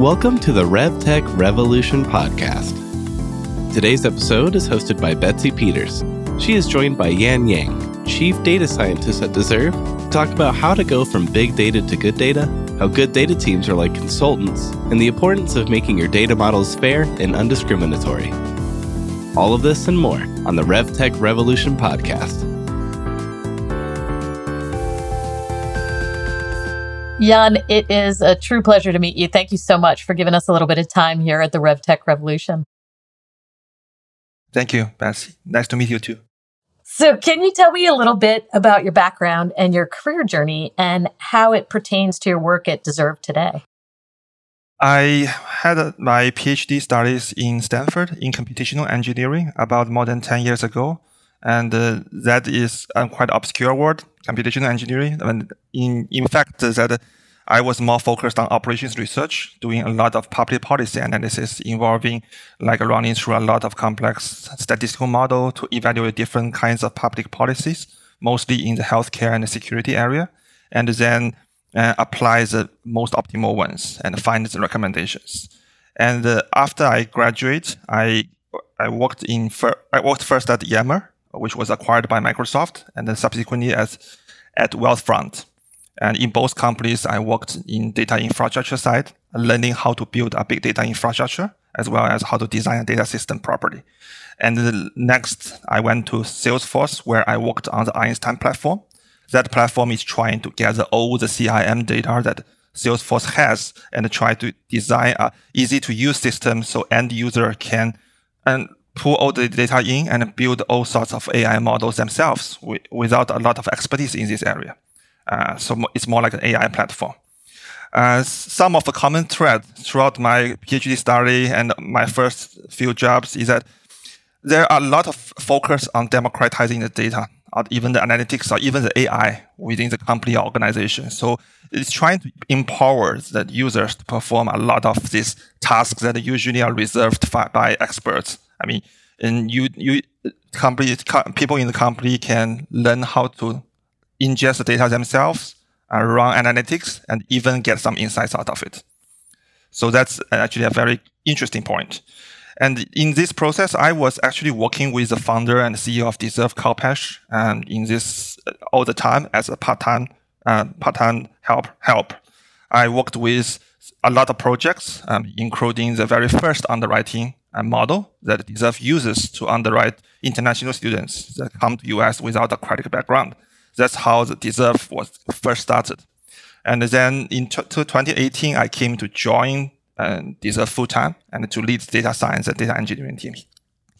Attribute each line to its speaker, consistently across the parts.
Speaker 1: Welcome to the RevTech Revolution podcast. Today's episode is hosted by Betsy Peters. She is joined by Yan Yang, Chief Data Scientist at Deserve, to talk about how to go from big data to good data, how good data teams are like consultants, and the importance of making your data models fair and undiscriminatory. All of this and more on the RevTech Revolution podcast.
Speaker 2: Yan, it is a true pleasure to meet you. Thank you so much for giving us a little bit of time here at the RevTech Revolution.
Speaker 3: Thank you, Betsy. Nice to meet you too.
Speaker 2: So, can you tell me a little bit about your background and your career journey and how it pertains to your work at Deserve today?
Speaker 3: I had my PhD studies in Stanford in computational engineering about more than 10 years ago. And uh, that is a quite obscure word, computational engineering. And in, in fact, that I was more focused on operations research, doing a lot of public policy analysis involving like running through a lot of complex statistical model to evaluate different kinds of public policies, mostly in the healthcare and the security area, and then uh, apply the most optimal ones and find the recommendations. And uh, after I graduate, I I worked in fir- I worked first at Yammer, which was acquired by Microsoft, and then subsequently as at Wealthfront. And in both companies, I worked in data infrastructure side, learning how to build a big data infrastructure, as well as how to design a data system properly. And next, I went to Salesforce, where I worked on the Einstein platform. That platform is trying to gather all the CRM data that Salesforce has and try to design a easy to use system so end user can and pull all the data in and build all sorts of AI models themselves without a lot of expertise in this area. Uh, so it's more like an AI platform. Uh, some of the common threads throughout my PhD study and my first few jobs is that there are a lot of focus on democratizing the data, or even the analytics, or even the AI within the company or organization. So it's trying to empower the users to perform a lot of these tasks that usually are reserved by experts. I mean, and you you company people in the company can learn how to ingest the data themselves, uh, run analytics, and even get some insights out of it. So that's actually a very interesting point. And in this process, I was actually working with the founder and CEO of Deserve Kalpesh, and in this uh, all the time as a part-time uh, part-time help help. I worked with a lot of projects, um, including the very first underwriting model that Deserve uses to underwrite international students that come to US without a credit background. That's how the Deserve was first started. And then in t- 2018, I came to join uh, Deserve full time and to lead data science and data engineering team.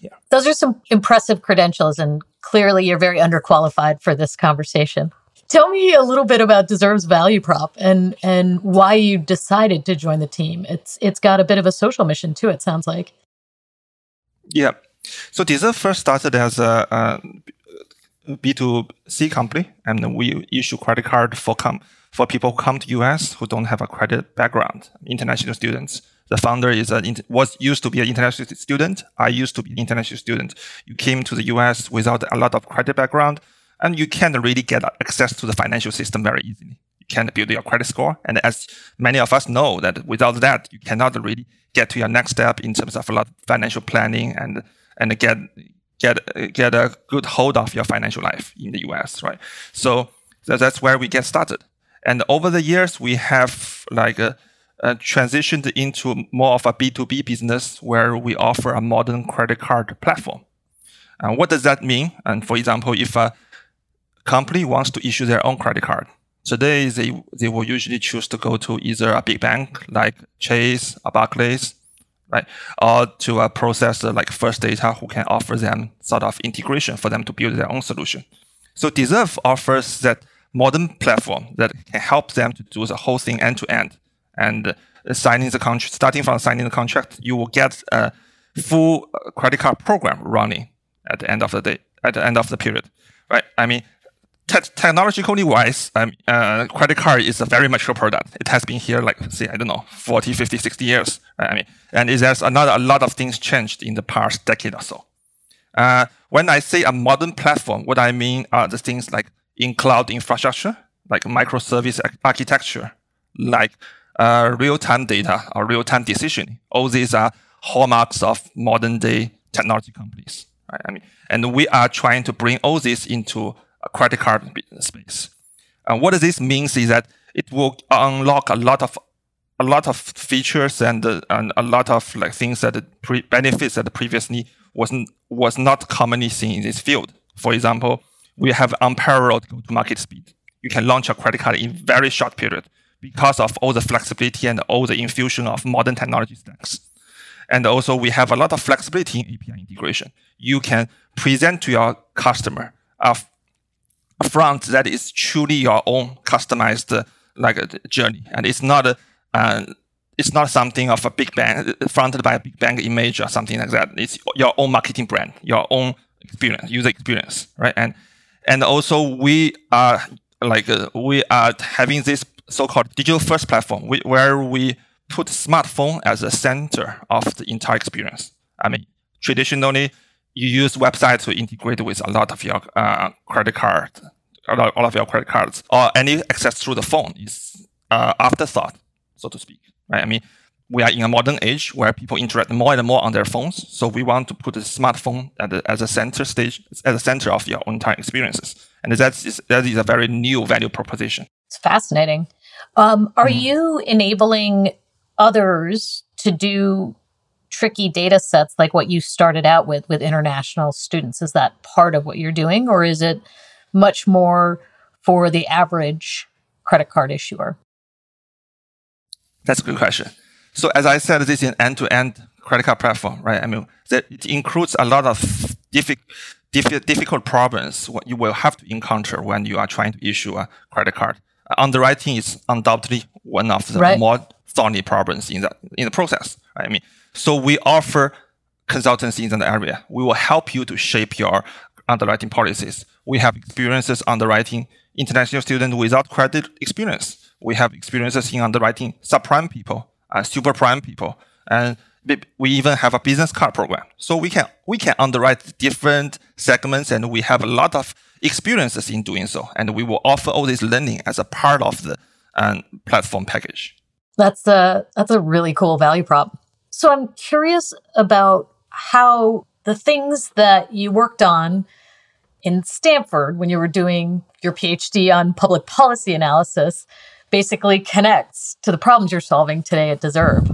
Speaker 2: Yeah. Those are some impressive credentials, and clearly you're very underqualified for this conversation. Tell me a little bit about Deserve's value prop and and why you decided to join the team. It's it's got a bit of a social mission too. It sounds like.
Speaker 3: Yeah. So Deserve first started as a, a B2C company, and we issue credit card for com- for people who come to US who don't have a credit background, international students. The founder is a, was used to be an international student. I used to be an international student. You came to the US without a lot of credit background, and you can't really get access to the financial system very easily. Can't build your credit score, and as many of us know, that without that, you cannot really get to your next step in terms of a lot of financial planning and and get get get a good hold of your financial life in the US, right? So that's where we get started. And over the years, we have like a, a transitioned into more of a B2B business where we offer a modern credit card platform. And what does that mean? And for example, if a company wants to issue their own credit card, today they, they will usually choose to go to either a big bank like Chase or Barclays right? Or to uh, a processor like First Data who can offer them sort of integration for them to build their own solution. So Deserve offers that modern platform that can help them to do the whole thing end to end. And uh, signing the contract, starting from signing the contract, you will get a full uh, credit card program running at the end of the day, at the end of the period, right? I mean, te- technologically wise, um, uh, credit card is a very mature product. It has been here like, say, I don't know, 40, 50, 60 years. I mean, and has another, a lot of things changed in the past decade or so. Uh, when I say a modern platform, what I mean are the things like in cloud infrastructure, like microservice architecture, like uh, real-time data or real-time decision. All these are hallmarks of modern day technology companies. I mean, and we are trying to bring all this into credit card space. And what this means is that it will unlock a lot of a lot of features and, uh, and a lot of like things that pre- benefits that previously wasn't was not commonly seen in this field. For example, we have unparalleled go-to-market speed. You can launch a credit card in very short period because of all the flexibility and all the infusion of modern technology stacks. And also we have a lot of flexibility in API integration. You can present to your customer a, front that is truly your own customized like a journey. And it's not uh, it's not something of a big bang fronted by a big bang image or something like that. It's your own marketing brand, your own experience, user experience, right? And and also we are like uh, we are having this so-called digital first platform where we put smartphone as a center of the entire experience. I mean, traditionally, you use website to integrate with a lot of your uh, credit card, all of your credit cards, or any access through the phone is uh, afterthought, so to speak. Right? I mean, we are in a modern age where people interact more and more on their phones. So we want to put the smartphone at the, as a center stage, as a center of your entire experiences. And that is, that is a very new value proposition.
Speaker 2: It's fascinating. Um, are mm. you enabling others to do tricky data sets like what you started out with with international students? Is that part of what you're doing, or is it much more for the average credit card issuer?
Speaker 3: That's a good question. So as I said, this is an end-to-end credit card platform, right? I mean, it includes a lot of diffi- diffi- difficult problems what you will have to encounter when you are trying to issue a credit card. Underwriting is undoubtedly one of the right. more thorny problems in the in the process. Right? I mean, so we offer consultancy in the area. We will help you to shape your underwriting policies. We have experiences underwriting international students without credit experience. We have experiences in underwriting subprime people uh, super prime people, and we even have a business card program. So we can we can underwrite different segments, and we have a lot of experiences in doing so. And we will offer all this learning as a part of the um, platform package.
Speaker 2: That's a that's a really cool value prop. So I'm curious about how the things that you worked on in Stanford when you were doing your PhD on public policy analysis basically connects to the problems you're solving today at Deserve?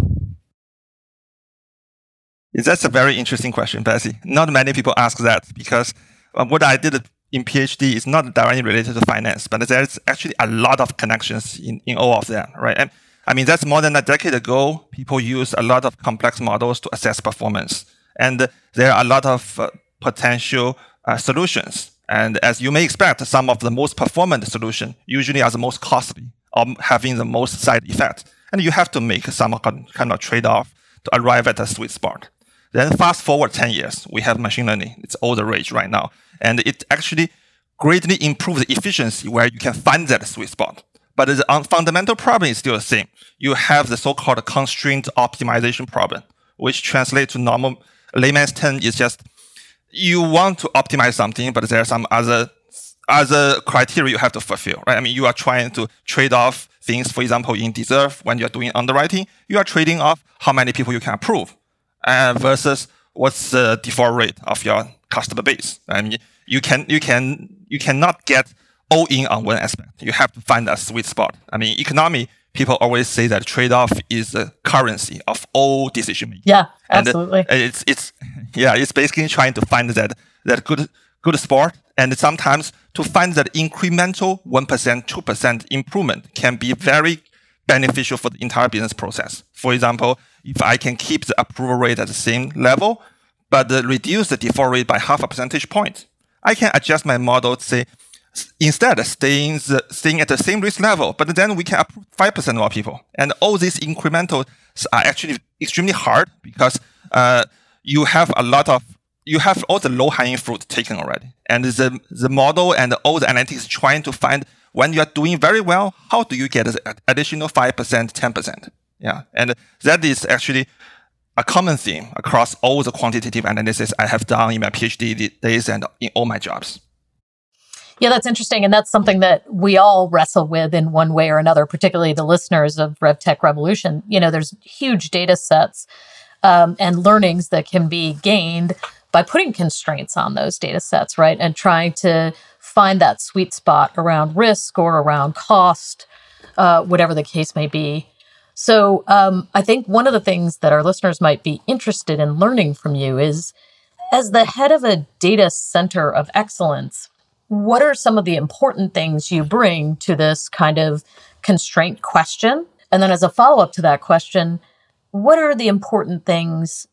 Speaker 3: That's a very interesting question, Betsy. Not many people ask that because um, what I did in PhD is not directly related to finance, but there's actually a lot of connections in, in all of them, right? And I mean, that's more than a decade ago. People use a lot of complex models to assess performance. And there are a lot of uh, potential uh, solutions. And as you may expect, some of the most performant solutions usually are the most costly or having the most side effect. And you have to make some kind of trade-off to arrive at a sweet spot. Then fast forward 10 years, we have machine learning. It's all the rage right now. And it actually greatly improves the efficiency where you can find that sweet spot. But the fundamental problem is still the same. You have the so-called constraint optimization problem, which translates to normal layman's term is just you want to optimize something, but there are some other other criteria you have to fulfill, right? I mean, you are trying to trade off things. For example, in Deserve, when you're doing underwriting, you are trading off how many people you can approve uh, versus what's the default rate of your customer base. I mean, you can you can you cannot get all in on one aspect. You have to find a sweet spot. I mean, economy people always say that trade-off is the currency of all decision making.
Speaker 2: Yeah, absolutely.
Speaker 3: And it's it's yeah, it's basically trying to find that that good good spot and sometimes to find that incremental 1%, 2% improvement can be very beneficial for the entire business process. For example, if I can keep the approval rate at the same level, but reduce the default rate by half a percentage point, I can adjust my model to say, instead staying, the, staying at the same risk level, but then we can approve 5% more people. And all these incrementals are actually extremely hard because uh, you have a lot of you have all the low hanging fruit taken already. And the, the model and all the analytics trying to find when you are doing very well, how do you get additional 5%, 10%? Yeah. And that is actually a common theme across all the quantitative analysis I have done in my PhD days and in all my jobs.
Speaker 2: Yeah, that's interesting. And that's something that we all wrestle with in one way or another, particularly the listeners of RevTech Revolution. You know, there's huge data sets um, and learnings that can be gained by putting constraints on those data sets, right? And trying to find that sweet spot around risk or around cost, uh, whatever the case may be. So um, I think one of the things that our listeners might be interested in learning from you is as the head of a data center of excellence, what are some of the important things you bring to this kind of constraint question? And then as a follow up to that question, what are the important things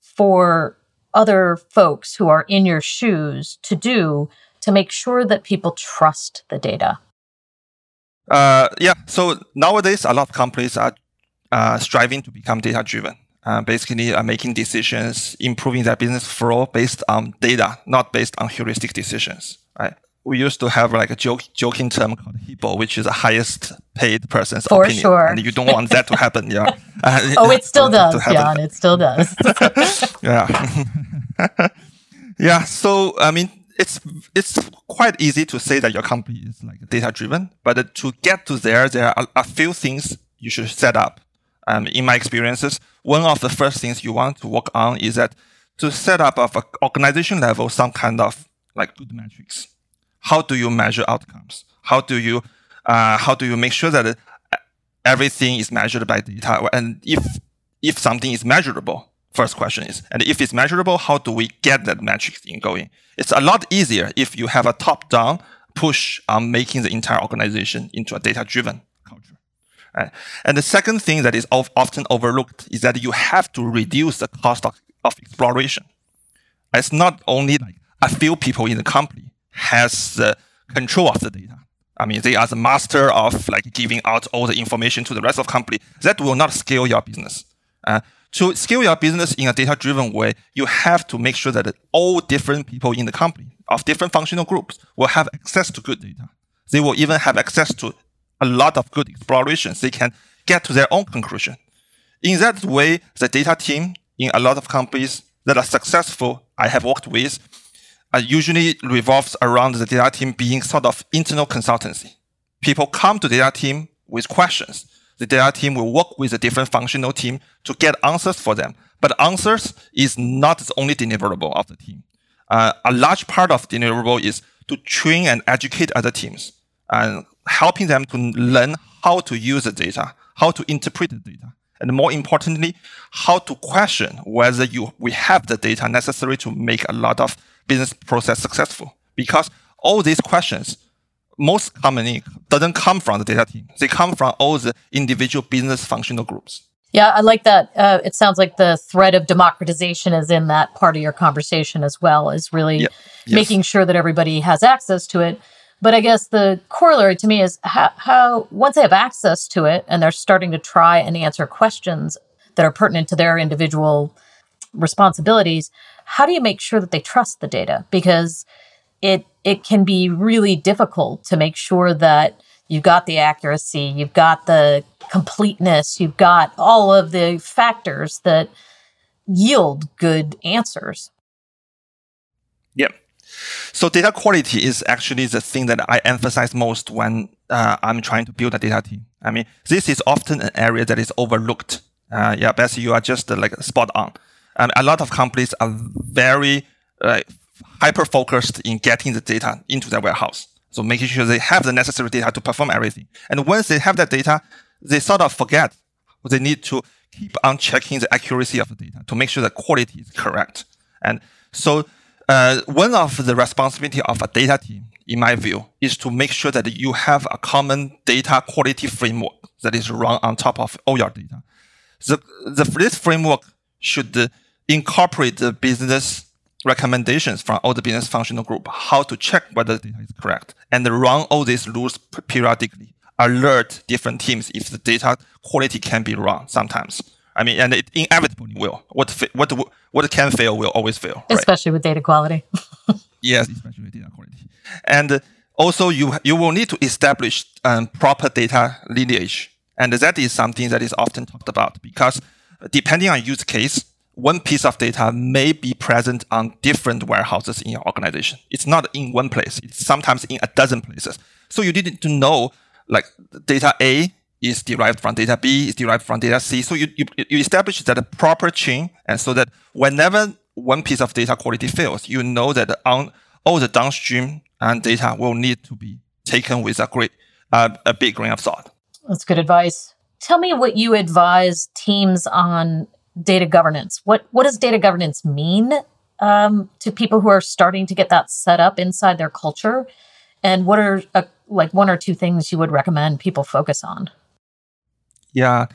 Speaker 2: for other folks who are in your shoes to do to make sure that people trust the data?
Speaker 3: Uh, yeah. So nowadays, a lot of companies are uh, striving to become data driven. Uh, basically, are making decisions, improving their business flow based on data, not based on heuristic decisions. Right? We used to have like a joke, joking term called HIPPO, which is the highest paid person's
Speaker 2: For
Speaker 3: opinion,
Speaker 2: sure.
Speaker 3: and you don't want that to happen. Yeah. Uh,
Speaker 2: Oh, it still does. John. It still does.
Speaker 3: Yeah. yeah. So, I mean, it's, it's quite easy to say that your company is like data driven, but to get to there, there are a few things you should set up. Um, in my experiences, one of the first things you want to work on is that to set up of an organization level some kind of like good metrics. How do you measure outcomes? How do you uh, how do you make sure that uh, everything is measured by data? And if if something is measurable, first question is, and if it's measurable, how do we get that metric in going? It's a lot easier if you have a top-down push on making the entire organization into a data-driven culture. Right? And the second thing that is of- often overlooked is that you have to reduce the cost of, of exploration. It's not only like a few people in the company has the control of the data. I mean, they are the master of like giving out all the information to the rest of the company. That will not scale your business. Uh, to scale your business in a data-driven way, you have to make sure that all different people in the company of different functional groups will have access to good data. They will even have access to a lot of good explorations. They can get to their own conclusion. In that way, the data team in a lot of companies that are successful I have worked with usually revolves around the data team being sort of internal consultancy. People come to data team with questions. The data team will work with a different functional team to get answers for them. But answers is not the only deliverable of the team. Uh, a large part of deliverable is to train and educate other teams and helping them to learn how to use the data, how to interpret the data, and more importantly, how to question whether you we have the data necessary to make a lot of business process successful. Because all these questions most commonly doesn't come from the data team. They come from all the individual business functional groups.
Speaker 2: Yeah, I like that. Uh, it sounds like the thread of democratization is in that part of your conversation as well, is really
Speaker 3: Yeah. Yes.
Speaker 2: making sure that everybody has access to it. But I guess the corollary to me is how, how once they have access to it and they're starting to try and answer questions that are pertinent to their individual responsibilities, how do you make sure that they trust the data? Because it it can be really difficult to make sure that you've got the accuracy, you've got the completeness, you've got all of the factors that yield good answers.
Speaker 3: Yep. So data quality is actually the thing that I emphasize most when uh, I'm trying to build a data team. I mean, this is often an area that is overlooked. Uh, yeah, Betsy, you are just uh, like spot on. Um, a lot of companies are very hyper focused in getting the data into their warehouse. So making sure they have the necessary data to perform everything. And once they have that data, they sort of forget they need to keep on checking the accuracy of the data to make sure the quality is correct. And so uh, one of the responsibility of a data team, in my view, is to make sure that you have a common data quality framework that is run on top of all your data. The, the this framework should incorporate the business recommendations from all the business functional group, how to check whether the data is correct, and run all these rules periodically. Alert different teams if the data quality can be wrong sometimes. I mean, and it inevitably will. What what what can fail will always fail. right?
Speaker 2: especially with data quality.
Speaker 3: Yes, especially with data quality. And also, you you will need to establish um, proper data lineage, and that is something that is often talked about because depending on use case, one piece of data may be present on different warehouses in your organization. It's not in one place. It's sometimes in a dozen places. So you need to know like data A is derived from data B, is derived from data C. So you, you, you establish that proper chain. And so that whenever one piece of data quality fails, you know that on all the downstream and data will need to be taken with a great, uh, a big grain of salt.
Speaker 2: That's good advice. Tell me what you advise teams on data governance. What what does data governance mean um, to people who are starting to get that set up inside their culture? And what are uh, like one or two things you would recommend people focus on?
Speaker 3: Yeah,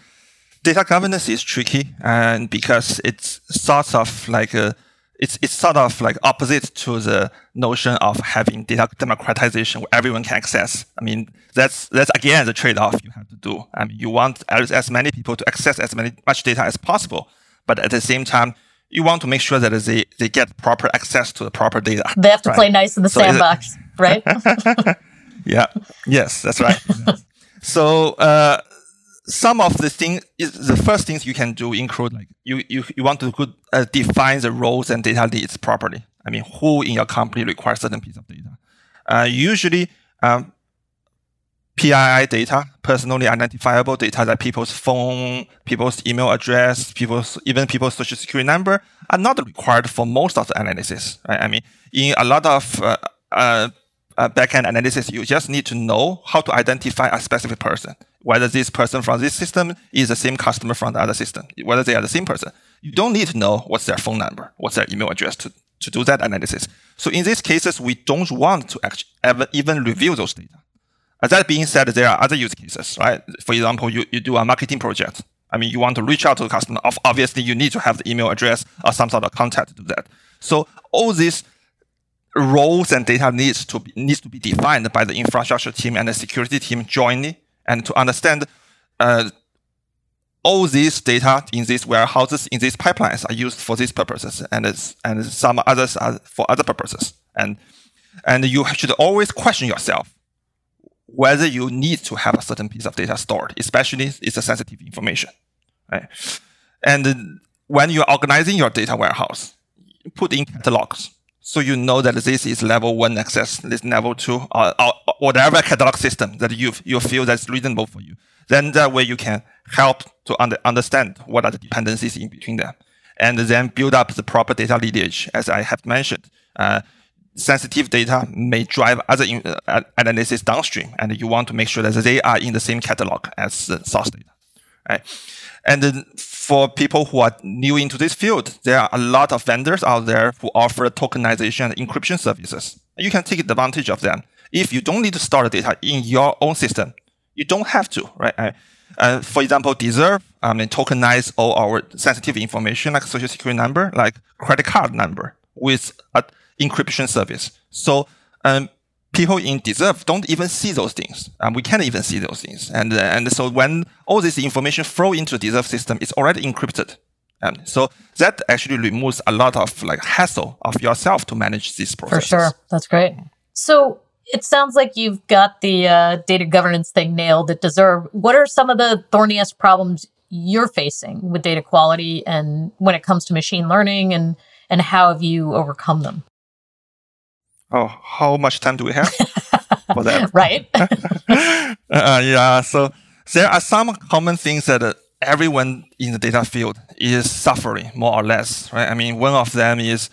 Speaker 3: data governance is tricky, and because it's sort of like a it's it's sort of like opposite to the notion of having data democratization where everyone can access. I mean, that's that's again the trade-off you have to do. I mean, you want as, as many people to access as many much data as possible, but at the same time, you want to make sure that they, they get proper access to the proper data.
Speaker 2: They have to right? play nice in the so sandbox, right?
Speaker 3: yeah. Yes, that's right. so uh, some of the things, the first things you can do include like you you, you want to good, uh, define the roles and data needs properly. I mean, who in your company requires certain piece of data. Uh, usually, um, PII data, personally identifiable data, like people's phone, people's email address, people's even people's social security number, are not required for most of the analysis. Right? I mean, in a lot of uh, uh, uh, backend analysis, you just need to know how to identify a specific person, whether this person from this system is the same customer from the other system, whether they are the same person. You don't need to know what's their phone number, what's their email address to, to do that analysis. So in these cases, we don't want to actually ever even review those data. That being said, there are other use cases, right? For example, you, you do a marketing project. I mean, you want to reach out to the customer. Obviously, you need to have the email address or some sort of contact to do that. So all these roles and data needs to be, needs to be defined by the infrastructure team and the security team jointly, and to understand uh, all these data in these warehouses in these pipelines are used for these purposes, and and some others are for other purposes. And and you should always question yourself whether you need to have a certain piece of data stored, especially if it's a sensitive information. Right? And when you're organizing your data warehouse, put in catalogs so you know that this is level one access, this level two, or, or whatever catalog system that you you feel that's reasonable for you. Then that way you can help to under, understand what are the dependencies in between them, and then build up the proper data lineage, as I have mentioned. Uh, sensitive data may drive other in, uh, analysis downstream, and you want to make sure that they are in the same catalog as the source data. Right? And for people who are new into this field, there are a lot of vendors out there who offer tokenization and encryption services. You can take advantage of them. If you don't need to store the data in your own system, you don't have to, right? Uh, for example, Deserve um, tokenize all our sensitive information like social security number, like credit card number with an encryption service. So um, people in Deserve don't even see those things. Um, we can't even see those things. And, uh, and so when all this information flow into the Deserve system, it's already encrypted. And um, so that actually removes a lot of like hassle of yourself to manage this process.
Speaker 2: For sure. That's great. So it sounds like you've got the uh, data governance thing nailed at Deserve. What are some of the thorniest problems you're facing with data quality and when it comes to machine learning and, and how have you overcome them?
Speaker 3: oh, how much time do we have for that?
Speaker 2: right.
Speaker 3: uh, yeah. So there are some common things that uh, everyone in the data field is suffering more or less, right? I mean, one of them is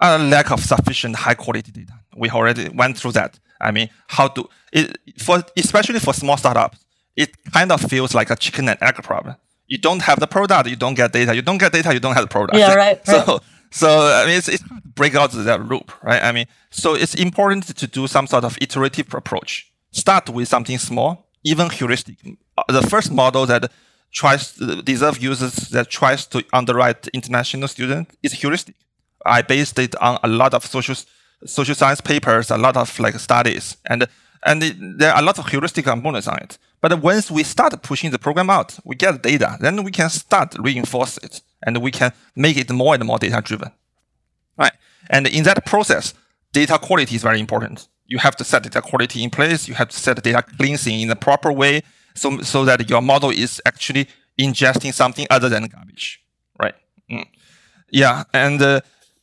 Speaker 3: a lack of sufficient high quality data. We already went through that. I mean, how to, it, for, especially for small startups, it kind of feels like a chicken and egg problem. You don't have the product, you don't get data. You don't get data, you don't have the product.
Speaker 2: Yeah, right.
Speaker 3: so, right. so I mean, it's, it's break out that loop, right? I mean, so it's important to do some sort of iterative approach. Start with something small, even heuristic. Uh, the first model that tries to deserve users that tries to underwrite international students is heuristic. I based it on a lot of social social science papers, a lot of like studies, and and it, there are a lot of heuristic components on it. But once we start pushing the program out, we get data, then we can start reinforce it, and we can make it more and more data driven, right? And in that process, data quality is very important. You have to set data quality in place. You have to set data cleansing in the proper way so, so that your model is actually ingesting something other than garbage, right? Mm. Yeah, and uh,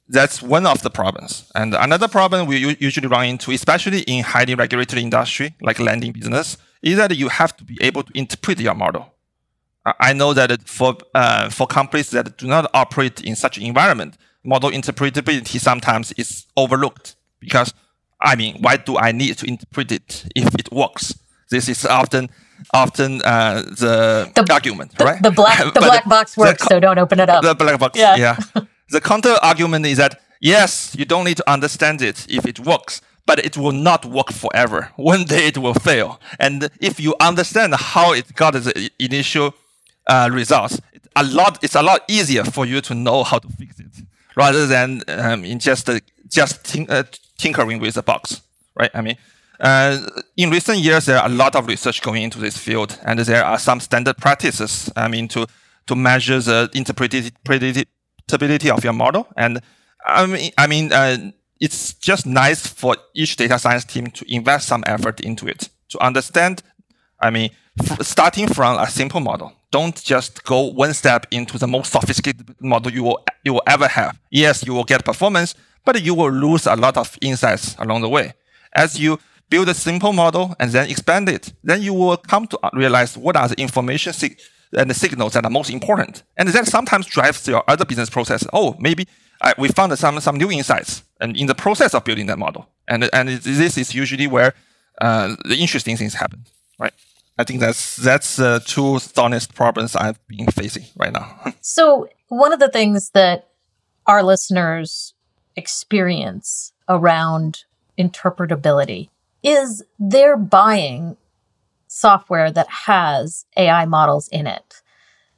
Speaker 3: that's one of the problems. And another problem we usually run into, especially in highly regulated industry like lending business, is that you have to be able to interpret your model. I know that for uh, for companies that do not operate in such an environment, model interpretability sometimes is overlooked because I mean, why do I need to interpret it if it works? This is often often uh, the, the, argument,
Speaker 2: the,
Speaker 3: right?
Speaker 2: The black the black box works, so don't open it up.
Speaker 3: The black box, yeah. yeah. the counter argument is that yes, you don't need to understand it if it works, but it will not work forever. One day it will fail, and if you understand how it got the initial uh, results, a lot it's a lot easier for you to know how to fix it rather than um, in just uh, just uh, tinkering with the box, right? I mean, uh, in recent years, there are a lot of research going into this field, and there are some standard practices. I mean, to to measure the interpretability of your model, and I mean, I mean, uh, it's just nice for each data science team to invest some effort into it to understand. I mean, f- starting from a simple model, don't just go one step into the most sophisticated model you will you will ever have. Yes, you will get performance, but you will lose a lot of insights along the way. As you build a simple model and then expand it, then you will come to realize what are the information and the signals that are most important. And that sometimes drives your other business process. Oh, maybe I, we found some, some new insights and in the process of building that model. And, and this is usually where uh, the interesting things happen, right? I think that's that's uh, two honest problems I've been facing right now.
Speaker 2: so one of the things that our listeners experience around interpretability is they're buying software that has AI models in it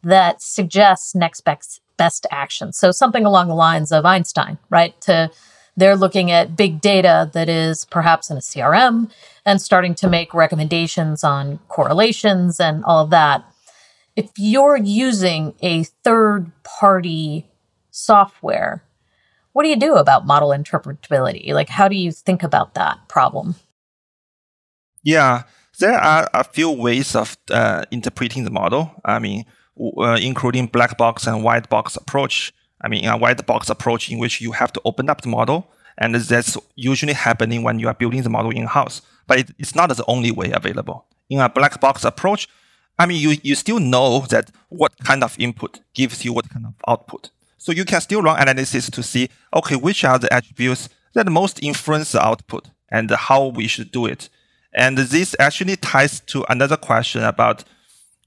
Speaker 2: that suggests next best, best action. So something along the lines of Einstein, right? To they're looking at big data that is perhaps in a CRM and starting to make recommendations on correlations and all of that. If you're using a third party software, what do you do about model interpretability? Like, how do you think about that problem?
Speaker 3: Yeah, there are a few ways of uh, interpreting the model. I mean, uh, including black box and white box approach. I mean, a white box approach in which you have to open up the model, and that's usually happening when you are building the model in house. But it, it's not the only way available. In a black box approach, I mean, you, you still know that what kind of input gives you what kind of output. So you can still run analysis to see, okay, which are the attributes that most influence the output and how we should do it. And this actually ties to another question about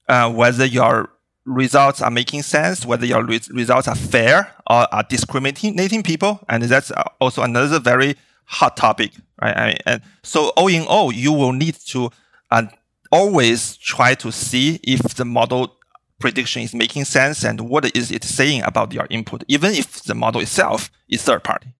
Speaker 3: uh, whether your results are making sense, whether your re- results are fair or are discriminating people. And that's also another very hot topic, right? I mean, and so all in all, you will need to uh, always try to see if the model prediction is making sense and what is it saying about your input, even if the model itself is third party.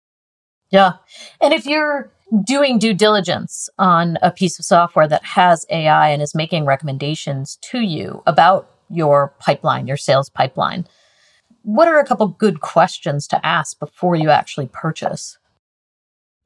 Speaker 2: Yeah. And if you're doing due diligence on a piece of software that has AI and is making recommendations to you about your pipeline, your sales pipeline, what are a couple good questions to ask before you actually purchase?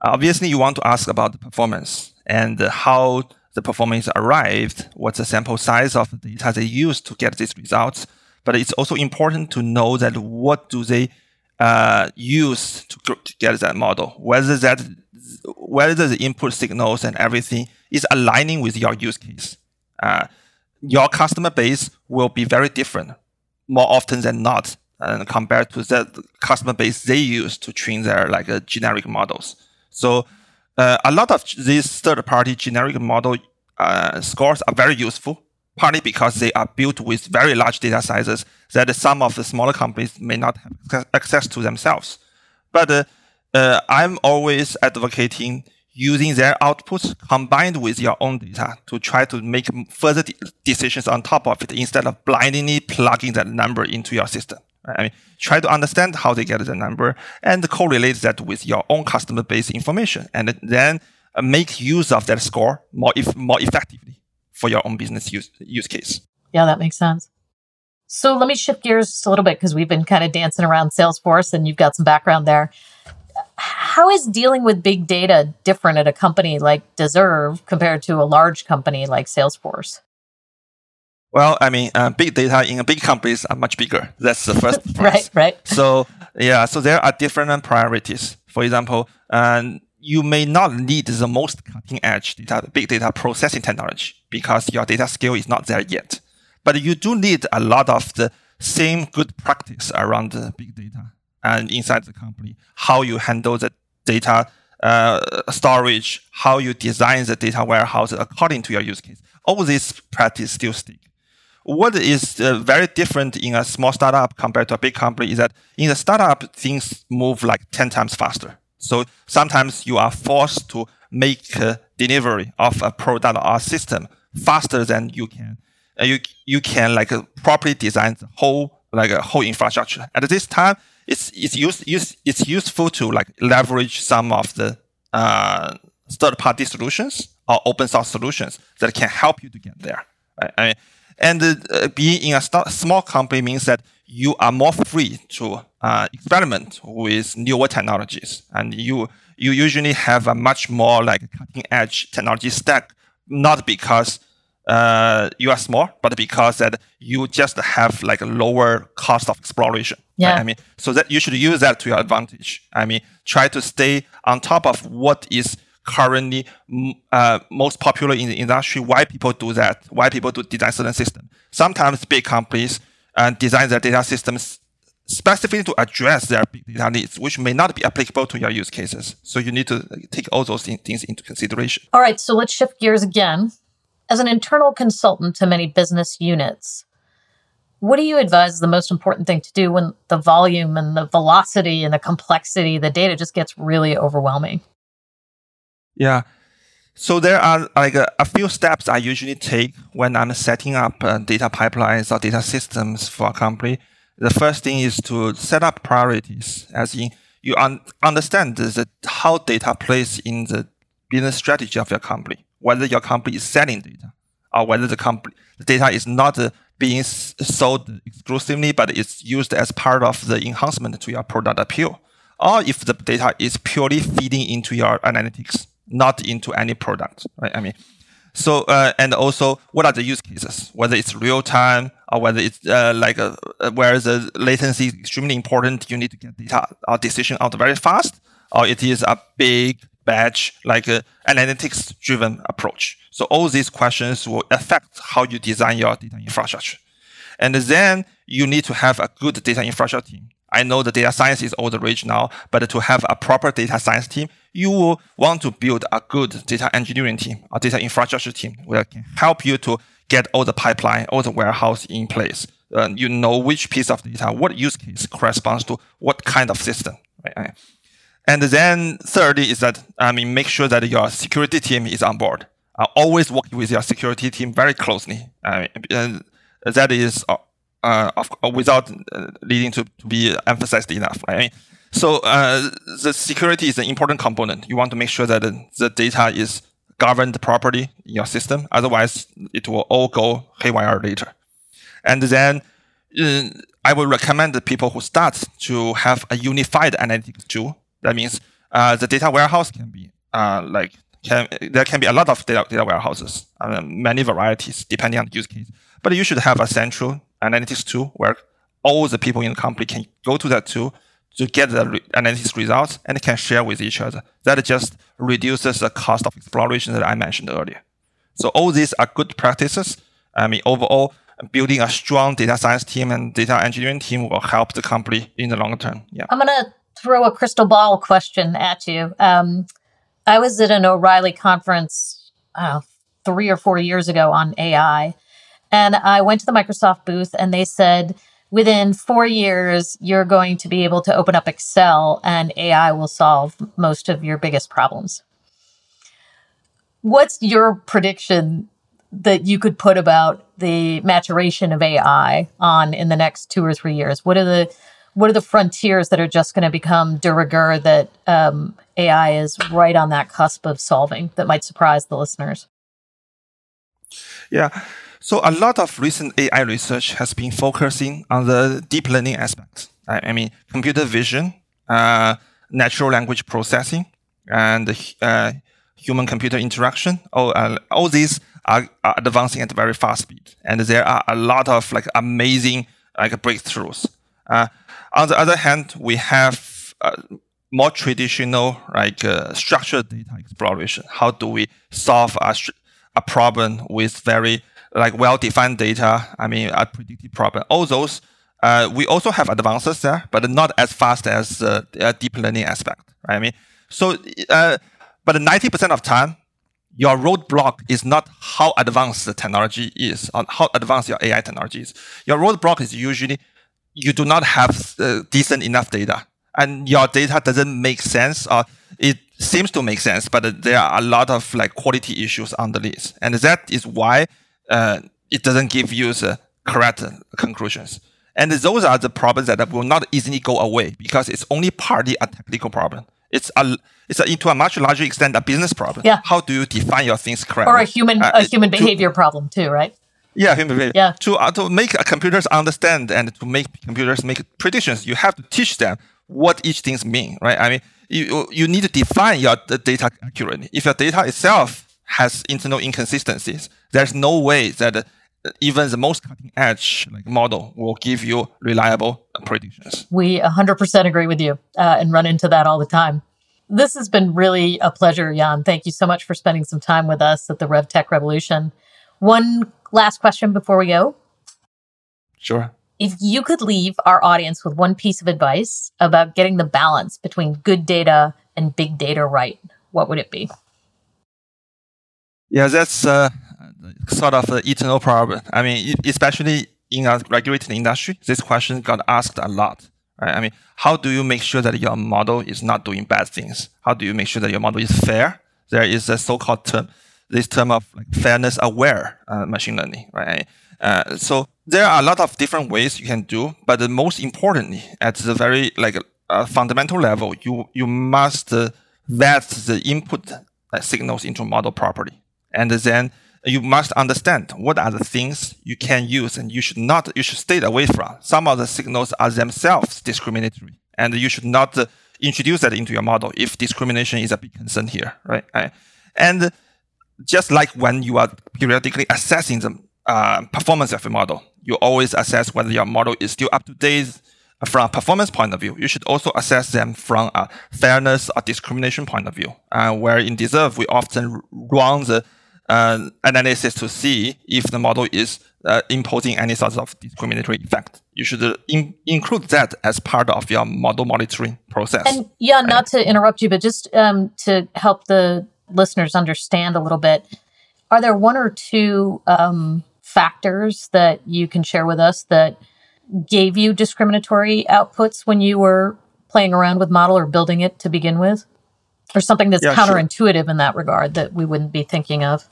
Speaker 3: Obviously, you want to ask about the performance and how the performance arrived, what's the sample size of the data they used to get these results. But it's also important to know that what do they uh, use to, to get that model, whether that whether the input signals and everything is aligning with your use case. Uh, your customer base will be very different more often than not and compared to the customer base they use to train their like uh, generic models. So uh, a lot of these third-party generic model uh, scores are very useful, partly because they are built with very large data sizes that some of the smaller companies may not have access to themselves. But uh, I'm always advocating using their outputs combined with your own data to try to make further de- decisions on top of it instead of blindly plugging that number into your system. I mean, try to understand how they get the number and correlate that with your own customer base information, and then uh, make use of that score more if, more effectively for your own business use use case.
Speaker 2: Yeah, that makes sense. So let me shift gears a little bit because we've been kind of dancing around Salesforce, and you've got some background there how is dealing with big data different at a company like Deserve compared to a large company like Salesforce?
Speaker 3: Well, I mean, uh, big data in a big companies are much bigger. That's the first.
Speaker 2: right, right.
Speaker 3: So yeah, so there are different priorities. For example, um, you may not need the most cutting edge data, big data processing technology because your data scale is not there yet. But you do need a lot of the same good practice around the big data and inside the company, how you handle the data uh, storage, how you design the data warehouse according to your use case. All these practice still stick. What is uh, very different in a small startup compared to a big company is that in a startup, things move like 10 times faster. So sometimes you are forced to make delivery of a product or system faster than you can. Uh, you you can like uh, properly design the whole like a whole infrastructure. At this time, it's it's use, use it's useful to like leverage some of the uh, third party solutions or open source solutions that can help you to get there. Right? I mean, and uh, being in a st- small company means that you are more free to uh, experiment with newer technologies, and you you usually have a much more like cutting edge technology stack, not because uh, you are small, but because that you just have like a lower cost of exploration.
Speaker 2: Yeah.
Speaker 3: Right? I mean, so that you should use that to your advantage. I mean, try to stay on top of what is currently uh, most popular in the industry. Why people do that? Why people do design certain system? Sometimes big companies uh, design their data systems specifically to address their big data needs, which may not be applicable to your use cases. So you need to take all those things into consideration.
Speaker 2: All right, so let's shift gears again. As an internal consultant to many business units, what do you advise is the most important thing to do when the volume and the velocity and the complexity, the data just gets really overwhelming?
Speaker 3: Yeah. So there are like a, a, few steps I usually take when I'm setting up uh, data pipelines or data systems for a company. The first thing is to set up priorities, as in you un- understand the, how data plays in the business strategy of your company, whether your company is selling data or whether the company the data is not uh, being sold exclusively, but it's used as part of the enhancement to your product appeal, or if the data is purely feeding into your analytics not into any product, right? I mean, so uh, and also what are the use cases? Whether it's real time or whether it's uh, like a, uh, where the latency is extremely important, you need to get data or decision out very fast, or it is a big batch like a analytics driven approach. So all these questions will affect how you design your data infrastructure. And then you need to have a good data infrastructure team. I know the data science is all the rage now, but to have a proper data science team, you will want to build a good data engineering team, a data infrastructure team that can help you to get all the pipeline, all the warehouse in place. Uh, you know which piece of data, what use case corresponds to what kind of system. Right? And then thirdly is that, I mean, make sure that your security team is on board. Always work with your security team very closely. Uh, that is uh, uh, uh, without uh, needing to, be emphasized enough. Right? So uh, the security is an important component. You want to make sure that the data is governed properly in your system. Otherwise, it will all go haywire later. And then uh, I would recommend the people who start to have a unified analytics tool. That means uh, the data warehouse can be like can, there can be a lot of data, data warehouses, many varieties depending on the use case. But you should have a central analytics tool where all the people in the company can go to that tool to get the re- analytics results and can share with each other. That just reduces the cost of exploration that I mentioned earlier. So all these are good practices. I mean, overall, building a strong data science team and data engineering team will help the company in the long term. Yeah.
Speaker 2: I'm to throw a crystal ball question at you. Um, I was at an O'Reilly conference uh, three or four years ago on AI, and I went to the Microsoft booth and they said, within four years, you're going to be able to open up Excel and AI will solve most of your biggest problems. What's your prediction that you could put about the maturation of AI on in the next two or three years? What are the what are the frontiers that are just going to become de rigueur that um, AI is right on that cusp of solving that might surprise the listeners?
Speaker 3: Yeah. So a lot of recent AI research has been focusing on the deep learning aspects. I mean, computer vision, uh, natural language processing, and uh, human-computer interaction. All, uh, all these are, are advancing at very fast speed, and there are a lot of like amazing like breakthroughs. On the other hand, we have uh, more traditional like uh, structured data exploration. How do we solve a, a problem with very like well-defined data? I mean, a predictive problem. All those uh, we also have advances there, but not as fast as uh, deep learning aspect. Right? I mean, so uh, but 90% of time, your roadblock is not how advanced the technology is or how advanced your AI technology is. Your roadblock is usually you do not have uh, decent enough data and your data doesn't make sense or it seems to make sense, but there are a lot of like quality issues underneath. And that is why uh, it doesn't give you the correct conclusions. And those are the problems that will not easily go away because it's only partly a technical problem. It's a it's a, to a much larger extent a business problem.
Speaker 2: Yeah.
Speaker 3: How do you define your things correctly?
Speaker 2: Or a human uh, a human behavior to, problem too, right?
Speaker 3: Yeah, human behavior. Yeah. To uh, to make computers understand and to make computers make predictions, you have to teach them what each things mean, right? I mean, you you need to define your data accurately. If your data itself has internal inconsistencies, there's no way that even the most cutting edge like model will give you reliable predictions.
Speaker 2: We 100% agree with you uh, and run into that all the time. This has been really a pleasure, Yan. Thank you so much for spending some time with us at the RevTech Revolution. One last question before we go.
Speaker 3: Sure.
Speaker 2: If you could leave our audience with one piece of advice about getting the balance between good data and big data right, what would it be?
Speaker 3: Yeah, that's uh, sort of an eternal problem. I mean, especially in a regulated industry, this question got asked a lot. Right? I mean, how do you make sure that your model is not doing bad things? How do you make sure that your model is fair? There is a so-called term, this term of like fairness aware uh, machine learning, right? Uh, so there are a lot of different ways you can do, but the most importantly, at the very like uh, fundamental level, you you must uh, vet the input signals into model properly, and then you must understand what are the things you can use and you should not, you should stay away from. Some of the signals are themselves discriminatory and you should not uh, introduce that into your model if discrimination is a big concern here, right? And just like when you are periodically assessing the uh, performance of a model, you always assess whether your model is still up to date from a performance point of view. You should also assess them from a fairness or discrimination point of view. Uh, where in Deserve, we often run the uh, analysis to see if the model is uh, imposing any sort of discriminatory effect. You should uh, in- include that as part of your model monitoring process.
Speaker 2: And yeah, not to interrupt you, but just um, to help the listeners understand a little bit, are there one or two um, factors that you can share with us that gave you discriminatory outputs when you were playing around with model or building it to begin with? Or something that's yeah, counterintuitive sure. in that regard that we wouldn't be thinking of?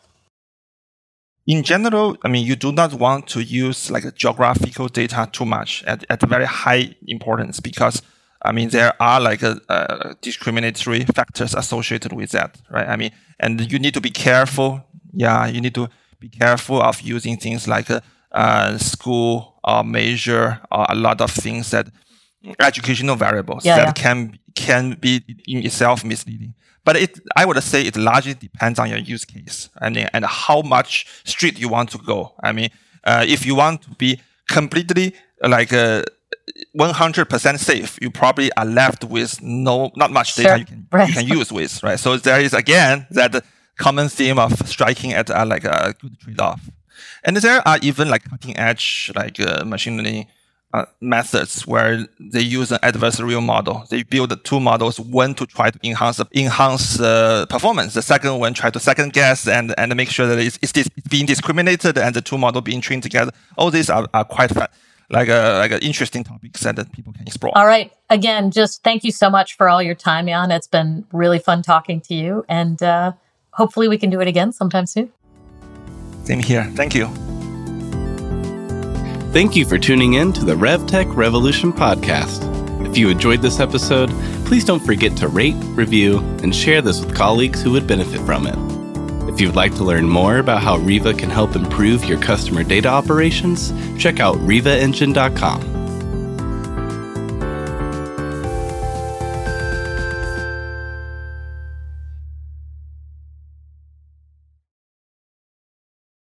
Speaker 3: in general, I mean, you do not want to use like geographical data too much at, at very high importance because I mean, there are like a, a discriminatory factors associated with that, right? I mean, and you need to be careful. Yeah, you need to be careful of using things like a, a school or major or a lot of things that educational variables yeah, that yeah. can can be in itself misleading. But it, I would say it largely depends on your use case and, and how much street you want to go. I mean, uh, if you want to be completely like uh, 100% safe, you probably are left with no, not much data sure. you, can, right. you can use with, right? So there is again that common theme of striking at uh, like a good trade-off. And there are even like cutting edge like uh, machine learning uh, methods where they use an adversarial model. They build two models, one to try to enhance enhance uh, performance, the second one try to second guess and, and make sure that it's, it's being discriminated and the two models being trained together. All these are, are quite like a, like an interesting topics that people can explore.
Speaker 2: All right. Again, just thank you so much for all your time, Yan. It's been really fun talking to you, and uh, hopefully we can do it again sometime soon.
Speaker 3: Same here. Thank you.
Speaker 1: Thank you for tuning in to the RevTech Revolution podcast. If you enjoyed this episode, please don't forget to rate, review, and share this with colleagues who would benefit from it. If you would like to learn more about how Riva can help improve your customer data operations, check out rivaengine.com.